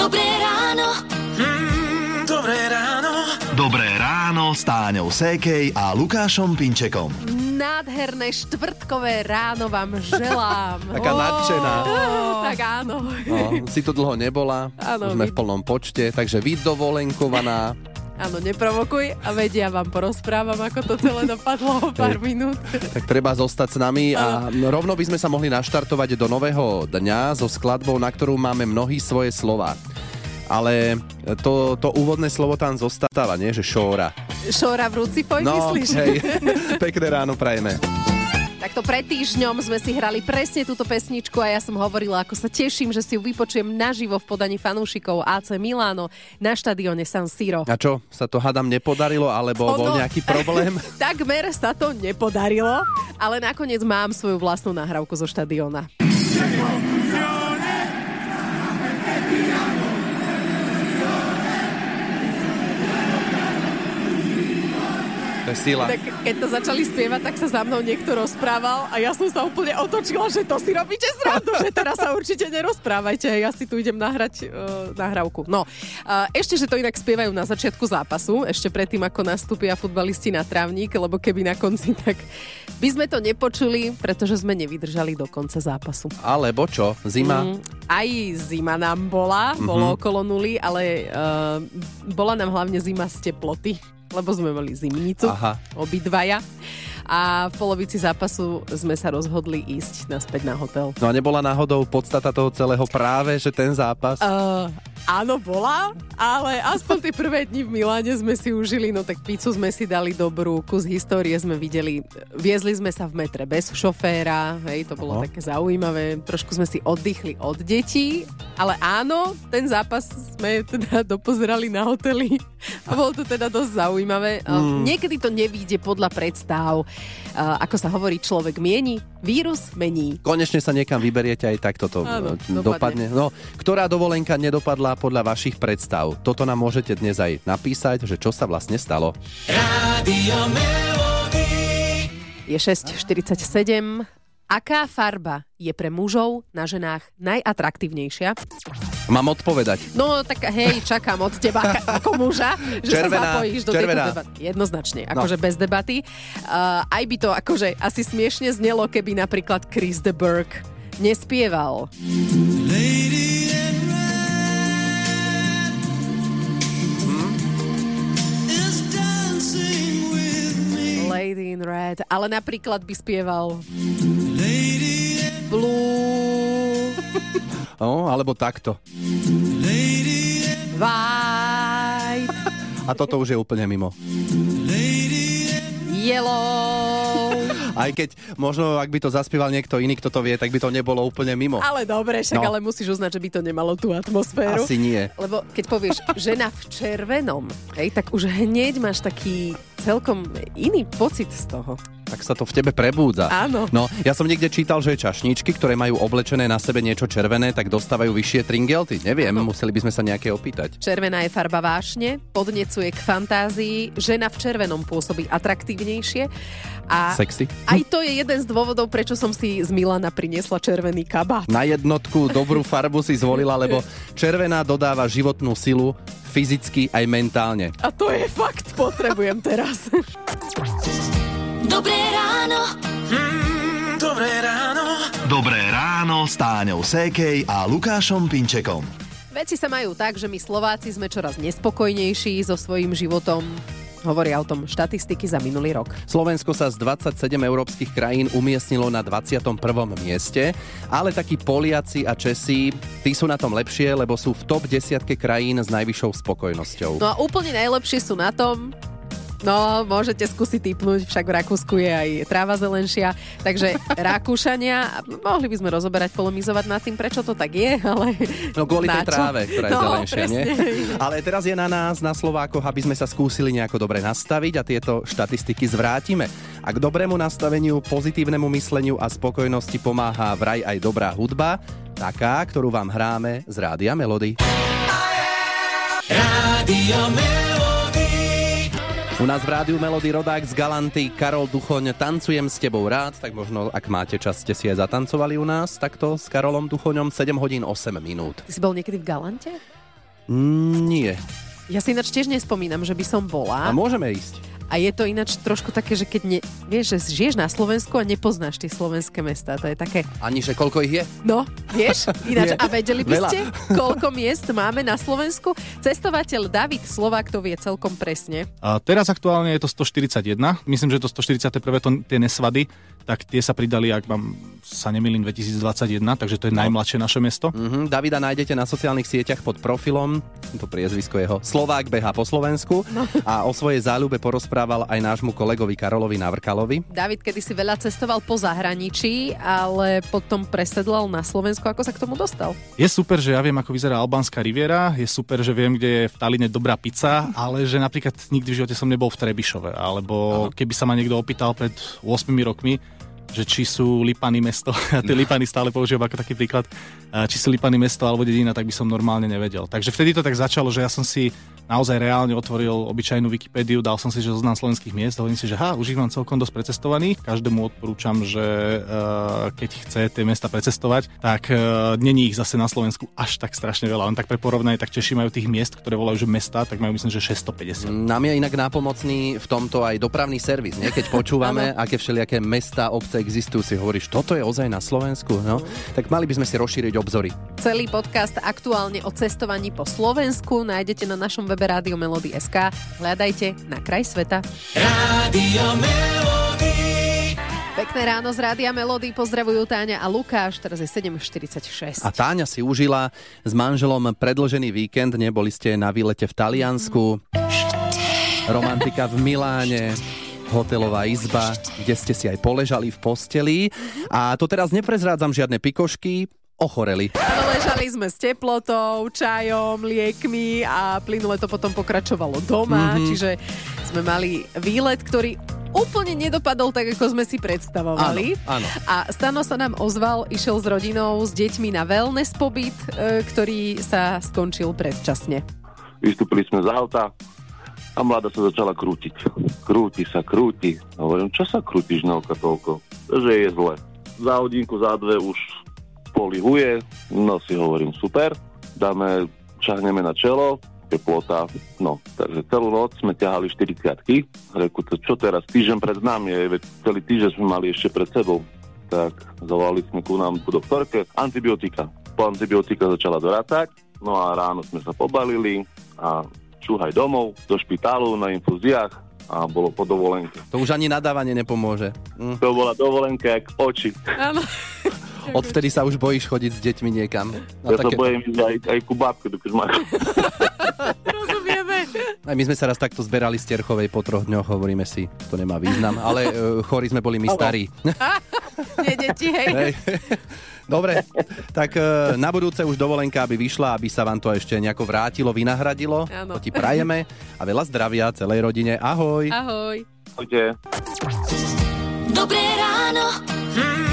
Dobré ráno. Mm, dobré ráno. Dobré ráno s Táňou Sékej a Lukášom Pinčekom. Nádherné štvrtkové ráno vám želám. Taká nadšená. tak áno. No, si tu dlho nebola, Áno, už sme vy- v plnom počte, takže vy dovolenkovaná. Áno, neprovokuj a vedia, vám porozprávam, ako to celé dopadlo o pár minút. Tak treba zostať s nami a rovno by sme sa mohli naštartovať do nového dňa so skladbou, na ktorú máme mnohí svoje slova. Ale to, to úvodné slovo tam zostáva, nie? Že šóra. Šóra v Rucipoj, No, myslíš? hej, pekné ráno prajeme. Takto pred týždňom sme si hrali presne túto pesničku a ja som hovorila, ako sa teším, že si ju vypočujem naživo v podaní fanúšikov AC Milano na štadióne San Siro. A čo, sa to hadam nepodarilo, alebo bol Ono- nejaký problém? Takmer sa to nepodarilo, ale nakoniec mám svoju vlastnú nahrávku zo štadióna. To je sila. Tak keď to začali spievať, tak sa za mnou niekto rozprával a ja som sa úplne otočila, že to si robíte srandu, že teraz sa určite nerozprávajte, ja si tu idem nahrať uh, nahrávku. No, uh, ešte, že to inak spievajú na začiatku zápasu, ešte predtým, ako nastúpia futbalisti na trávnik, lebo keby na konci, tak by sme to nepočuli, pretože sme nevydržali do konca zápasu. Alebo čo, zima? Mm, aj zima nám bola, bolo okolo nuly, ale uh, bola nám hlavne zima z teploty, lebo sme mali zimnicu, Aha. obidvaja. A v polovici zápasu sme sa rozhodli ísť naspäť na hotel. No a nebola náhodou podstata toho celého práve, že ten zápas? Uh, áno, bola, ale aspoň tie prvé dni v Miláne sme si užili, no tak pizzu sme si dali dobrú, kus histórie sme videli. Viezli sme sa v metre bez šoféra, hej, to bolo No. také zaujímavé. Trošku sme si oddychli od detí, ale áno, ten zápas sme teda dopozerali na hoteli a bolo to teda dosť zaujímavé. Mm. Niekedy to nevíde podľa predstav. Ako sa hovorí, človek mieni, vírus mení. Konečne sa niekam vyberiete, aj tak toto Áno, e, dopadne. dopadne. No, ktorá dovolenka nedopadla podľa vašich predstav? Toto nám môžete dnes aj napísať, že čo sa vlastne stalo. Rádio Melody. Je 6.47. Aká farba je pre mužov na ženách najatraktívnejšia? Mám odpovedať. No tak hej, čakám od teba ako muža, že Červená, sa zapojíš do červená. tejto debaty. Jednoznačne, No. akože bez debaty. Uh, aj by to akože asi smiešne znelo, keby napríklad Chris de Burgh nespieval. Lady in Red, ale napríklad by spieval Blue, No, alebo takto. White, A toto už je úplne mimo. Yellow. Aj keď možno, ak by to zaspieval niekto iný, kto to vie, tak by to nebolo úplne mimo. Ale dobre, však No. ale musíš uznať, že by to nemalo tú atmosféru. Asi nie. Lebo keď povieš žena v červenom, hej, tak už hneď máš taký celkom iný pocit z toho. Tak sa to v tebe prebúdza. Áno. No, ja som niekde čítal, že čašničky, ktoré majú oblečené na sebe niečo červené, tak dostávajú vyššie tringelty. Neviem, museli by sme sa nejaké opýtať. Červená je farba vášne, podnecuje k fantázii, žena v červenom pôsobí atraktívnejšie a Sexy. aj to je jeden z dôvodov, prečo som si z Milana priniesla červený kabát. Na jednotku dobrú farbu si zvolila, lebo červená dodáva životnú silu fyzicky aj mentálne. A to je fakt, potrebujem teraz. Dobré ráno. Mm, dobré ráno. Dobré ráno s Táňou Sékej a Lukášom Pinčekom. Veci sa majú tak, že my Slováci sme čoraz nespokojnejší so svojím životom. Hovoria o tom štatistiky za minulý rok. Slovensko sa z 27 európskych krajín umiestnilo na 21. mieste, ale takí Poliaci a Česi, tí sú na tom lepšie, lebo sú v top desiatke krajín s najvyššou spokojnosťou. No a úplne najlepšie sú na tom, No, môžete skúsiť typnúť, však v Rakúsku je aj tráva zelenšia, takže Rakúšania, mohli by sme rozoberať, polemizovať nad tým, prečo to tak je, ale... No kvôli tej čo? tráve, ktorá je no, zelenšia, nie? Ale teraz je na nás, na Slovákoch, aby sme sa skúsili nejako dobre nastaviť a tieto štatistiky zvrátime. A k dobrému nastaveniu, pozitívnemu mysleniu a spokojnosti pomáha vraj aj dobrá hudba, taká, ktorú vám hráme z Rádia Melody. Rádio Melody. U nás v Rádiu Melody rodák z Galanty Karol Duchoň Tancujem s tebou rád, tak možno ak máte čas, ste si aj zatancovali u nás takto s Karolom Duchoňom 7 hodín 8 minút. Ty si bol niekedy v Galante? Mm, Nie. Ja si ináč tiež nespomínam, že by som A bola. môžeme ísť. A je to ináč trošku také, že keď ne, vieš, že žiješ na Slovensku a nepoznáš tie slovenské mestá. To je také, Ani, že koľko ich je? no, vieš? Ináč, a vedeli by ste, koľko miest máme na Slovensku? Cestovateľ David Slovák to vie celkom presne. A teraz aktuálne je to 141, myslím, že to 141. to tie nesvady, tak tie sa pridali, ak mám sa nemýlim, 2021, takže to je najmladšie naše mesto. Mhm, Davida nájdete na sociálnych sieťach pod profilom, to priezvisko jeho Slovák beha po Slovensku No. a o svojej záľube porozprával aj nášmu kolegovi Karolovi Navrkalovi. David kedy si veľa cestoval po zahraničí, ale potom presedlal na Slovensku. Ako sa k tomu dostal? Je super, že ja viem, ako vyzerá albánska riviera, je super, že viem, kde je v Taline dobrá pizza, ale že napríklad nikdy v živote som nebol v Trebišove, alebo keby sa ma niekto opýtal pred 8 rokmi, že či sú Lipany mesto, a tie Lipany stále používam ako taký príklad, či sú Lipany mesto alebo dedina, tak by som normálne nevedel. Takže vtedy to tak začalo, že ja som si naozaj reálne otvoril obyčajnú Wikipédiu, dal som si, že zoznam slovenských miest, hovorím si, že ha, už ich mám celkom dosť precestovaných. Každému odporúčam, že uh, keď chce tie mesta precestovať, tak uh, není ich zase na Slovensku až tak strašne veľa. Len tak pre porovnanie, tak Češi majú tých miest, ktoré volajú, že mesta, tak majú myslím, že 650. Nám je inak nápomocný v tomto aj dopravný servis. Nie? Keď počúvame, aké všelijaké mesta, obce existujú, si hovoríš, toto je ozaj na Slovensku. No? Tak mali by sme si rozšíriť obzory. Celý podcast aktuálne o cestovaní po Slovensku nájdete na našom webe Rádio Melody.sk. Hľadajte na kraj sveta. Rádio Melody. Pekné ráno z Rádia Melody. Pozdravujú Táňa a Lukáš. Teraz je 7.46. A Táňa si užila s manželom predlžený víkend, neboli ste na výlete v Taliansku, romantika v Miláne, hotelová izba, kde ste si aj poležali v posteli. A to teraz neprezrádzam žiadne pikošky, ochoreli. Áno, ležali sme s teplotou, čajom, liekmi a plynule to potom pokračovalo doma, mm-hmm. čiže sme mali výlet, ktorý úplne nedopadol tak, ako sme si predstavovali. Áno, áno. A Stano sa nám ozval, išiel s rodinou, s deťmi na wellness pobyt, e, ktorý sa skončil predčasne. Vystúpili sme z auta a mladá sa začala krútiť. Krúti sa, krúti. A hovorím, čo sa krútiš Nelka toľko? Že je zle. Za hodinku, za dve už polihuje, no si hovorím, super. Dáme, čahneme na čelo, teplota, no, takže celú noc sme ťahali 40 Reku, to čo teraz, týždeň pred nami je, celý týždeň sme mali ešte pred sebou. Tak zavolali sme ku nám ku doktorke, antibiotika. Po antibiotika začala dorátať, no a ráno sme sa pobalili a čúhaj domov, do špitálu na infúziách a bolo po dovolenke. To už ani nadávanie nepomôže. Hm. To bola dovolenka jak oči. Áno. Odvtedy sa už bojíš chodiť s deťmi niekam. Na Ja sa také- bojím ísť aj, aj ku babke, dokud ma... Rozumieme. Aj my sme sa raz takto zberali z Terchovej po troch dňoch, hovoríme si, to nemá význam, ale uh, chorí sme boli my starí. Nie, deti, hej. Hej. Dobre, tak e, na budúce už dovolenka, aby vyšla, aby sa vám to ešte nejako vrátilo, vynahradilo. Áno. To ti prajeme a veľa zdravia celej rodine. Ahoj. Ahoj. Poďte. Dobré ráno. Mm,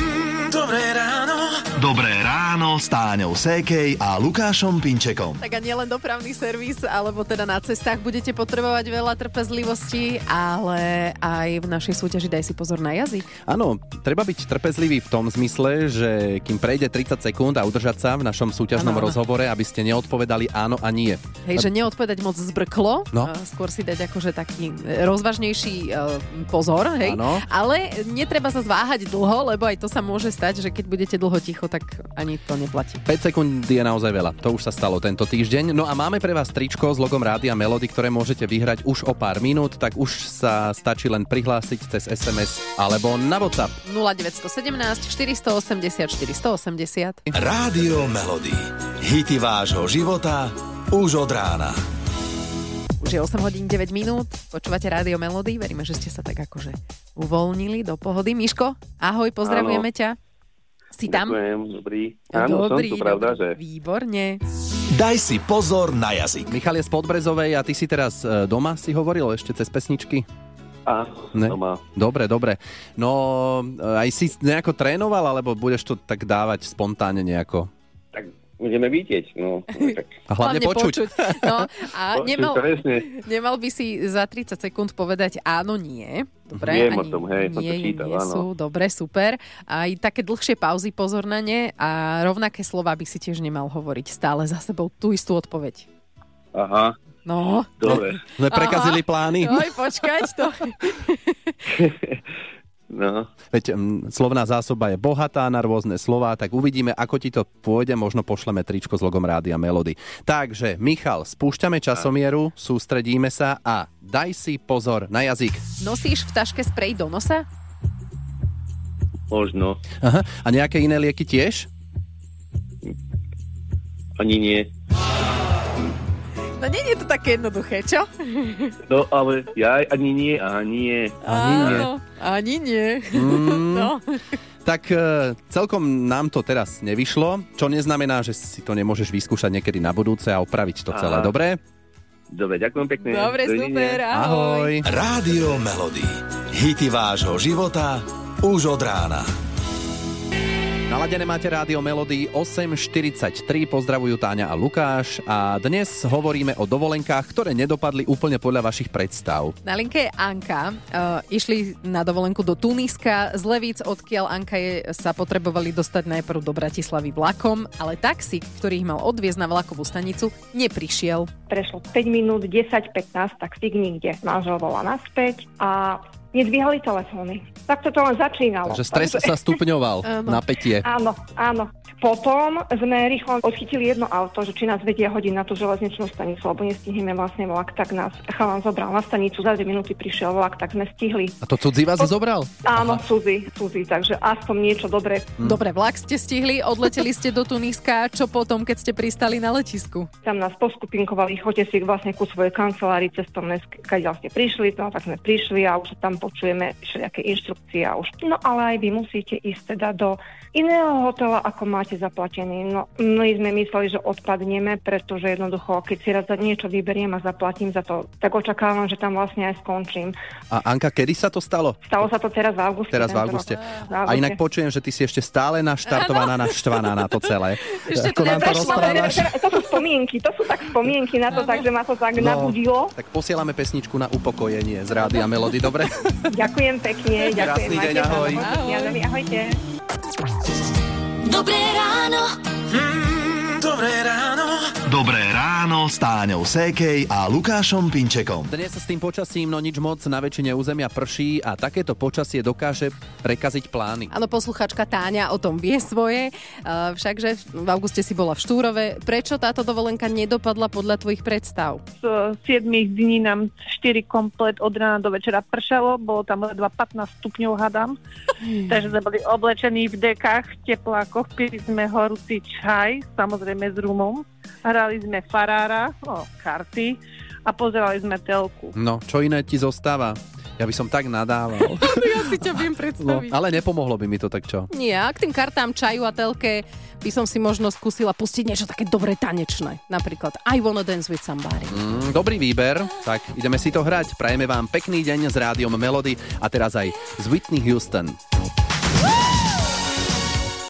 ráno s Táňou Sékej a Lukášom Pinčekom. Tak a nielen dopravný servis, alebo teda na cestách budete potrebovať veľa trpezlivosti, ale aj v našej súťaži daj si pozor na jazyk. Áno, treba byť trpezlivý v tom zmysle, že kým prejde 30 sekúnd a udržať sa v našom súťažnom áno. rozhovore, aby ste neodpovedali áno a nie. Hej, že neodpovedať moc zbrklo, No. skôr si dať akože taký rozvážnejší e, pozor, hej. Áno. Ale netreba sa zváhať dlho, lebo aj to sa môže stať, že keď budete dlho ticho, tak ani to neplatí. 5 sekúnd je naozaj veľa. To už sa stalo tento týždeň. No a máme pre vás tričko s logom Rádia Melody, ktoré môžete vyhrať už o pár minút, tak už sa stačí len prihlásiť cez SMS alebo na WhatsApp. 0917 480 480. Rádio Melody. Hity vášho života už od rána. Už je 8 hodín 9 minút, počúvate Rádio Melody, veríme, že ste sa tak akože uvoľnili do pohody. Miško, ahoj, pozdravujeme ťa. Si tam? Ďakujem, dobrý. Áno, dobrý, som tu, pravda, dobrý. že? Výborne. Daj si pozor na jazyk. Michal je z Podbrezovej a ty si teraz e, doma, si hovoril ešte cez pesničky? Áno, Ne. doma. Dobre, dobre. No, e, aj si nejako trénoval, alebo budeš to tak dávať spontánne nejako? Budeme vidieť, no. Tak, A hlavne, počuť. No, a nemal, presne. nemal by si za 30 sekúnd povedať áno, nie. Dobre, Viem o ani tom, hej, som to nie, čítal, nie áno. sú. Dobre, super. Aj také dlhšie pauzy, pozor na ne a rovnaké slova by si tiež nemal hovoriť stále za sebou tú istú odpoveď. Aha, No. dobre. Sme prekazili plány. Oj, počkať to. No, Veď mm, slovná zásoba je bohatá na rôzne slová, tak uvidíme, ako ti to pôjde. Možno pošleme tričko s logom Rádia Melody. Takže, Michal, spúšťame časomieru, sústredíme sa a daj si pozor na jazyk. Nosíš v taške sprej do nosa? možno. Aha. A nejaké iné lieky tiež? Ani nie. No nie je to také jednoduché, čo? No, ale ja ani nie, ani nie. Ani nie. Áno, ani nie. Mm, No. Tak e, celkom nám to teraz nevyšlo, čo neznamená, že si to nemôžeš vyskúšať niekedy na budúce a opraviť to celé. Aha. Dobre? Dobre, ďakujem pekne. Dobre, Dovidenia. super, ahoj. Ahoj. Rádio Melody. Hity vášho života už od rána. Naladené máte rádio Melody 8.43, pozdravujú Táňa a Lukáš a dnes hovoríme o dovolenkách, ktoré nedopadli úplne podľa vašich predstav. Na linke je Anka. Uh, išli na dovolenku do Tuniska. Z Levíc, odkiaľ Anka je, sa potrebovali dostať najprv do Bratislavy vlakom, ale taxík, ktorý ich mal odviezť na vlakovú stanicu, neprišiel. prešlo 5 minút, 10-15, tak stik nikde. Manžel volá naspäť a nedvíhali telefóny. Takto to len začínalo. Takže stres sa stupňoval, napätie. Áno, áno. Potom sme rýchlo odchytili jedno auto, že či nás vedia hodiť na tú železničnú stanicu, lebo nestihneme vlastne vlak, tak nás chalan zobral na stanicu, za 2 minúty prišiel vlak, tak sme stihli. A to cudzí vás zobral? Áno, cudzí, cudzí, takže aspoň niečo dobré. Hm. Dobre, vlak ste stihli, odleteli ste do Tuniska. Čo potom, keď ste pristali na letisku? Tam nás poskupinkovali, choďte si vlastne ku svojej kancelárii cestovné, kadiaľ ste prišli, no tak sme prišli a už tam počujeme všelijaké inštrukcie a už. No ale aj vy musíte ísť teda do iného hotela, ako máte zaplatený. No my sme mysleli, že odpadneme, pretože jednoducho, keď si raz za niečo vyberiem a zaplatím za to, tak očakávam, že tam vlastne aj skončím. A Anka, kedy sa to stalo? Stalo sa to teraz v auguste. Teraz v auguste. A inak počujem, že ty si ešte stále naštartovaná, naštvaná na to celé. Ešte Ako to nám to rozprávaš? To sú spomienky, to sú tak spomienky na to, takže ma to tak nabudilo. Tak posielame pesničku na upokojenie z Rádia Melody, dobre? Ďakujem pekne, ďakujem. Krásny deň, ahoj. Ahojte. Dobré ráno. Mm, dobré ráno. Dobré ráno s Táňou Sékej a Lukášom Pinčekom. Dnes s tým počasím, no nič moc, na väčšine územia prší a takéto počasie dokáže prekaziť plány. Áno, posluchačka Táňa o tom vie svoje, uh, všakže v auguste si bola v Štúrove. Prečo táto dovolenka nedopadla podľa tvojich predstav? z 7 dní nám 4 komplet od rána do večera pršalo, bolo tam ledva 15 stupňov hadám, takže sme boli oblečení v dekách, v teplákoch, pili sme horúci čaj, samozrejme s rumom, hrali sme farára, no, karty a pozerali sme telku. No, čo iné ti zostáva? Ja by som tak nadával. Ja si ťa viem No, predstaviť. ale nepomohlo by mi to tak čo? Nie, a k tým kartám čaju a telke by som si možno skúsila pustiť niečo také dobre tanečné. Napríklad I wanna dance with somebody. Mm, dobrý výber, tak ideme si to hrať. Prajeme vám pekný deň s rádiom Melody a teraz aj z Whitney Houston.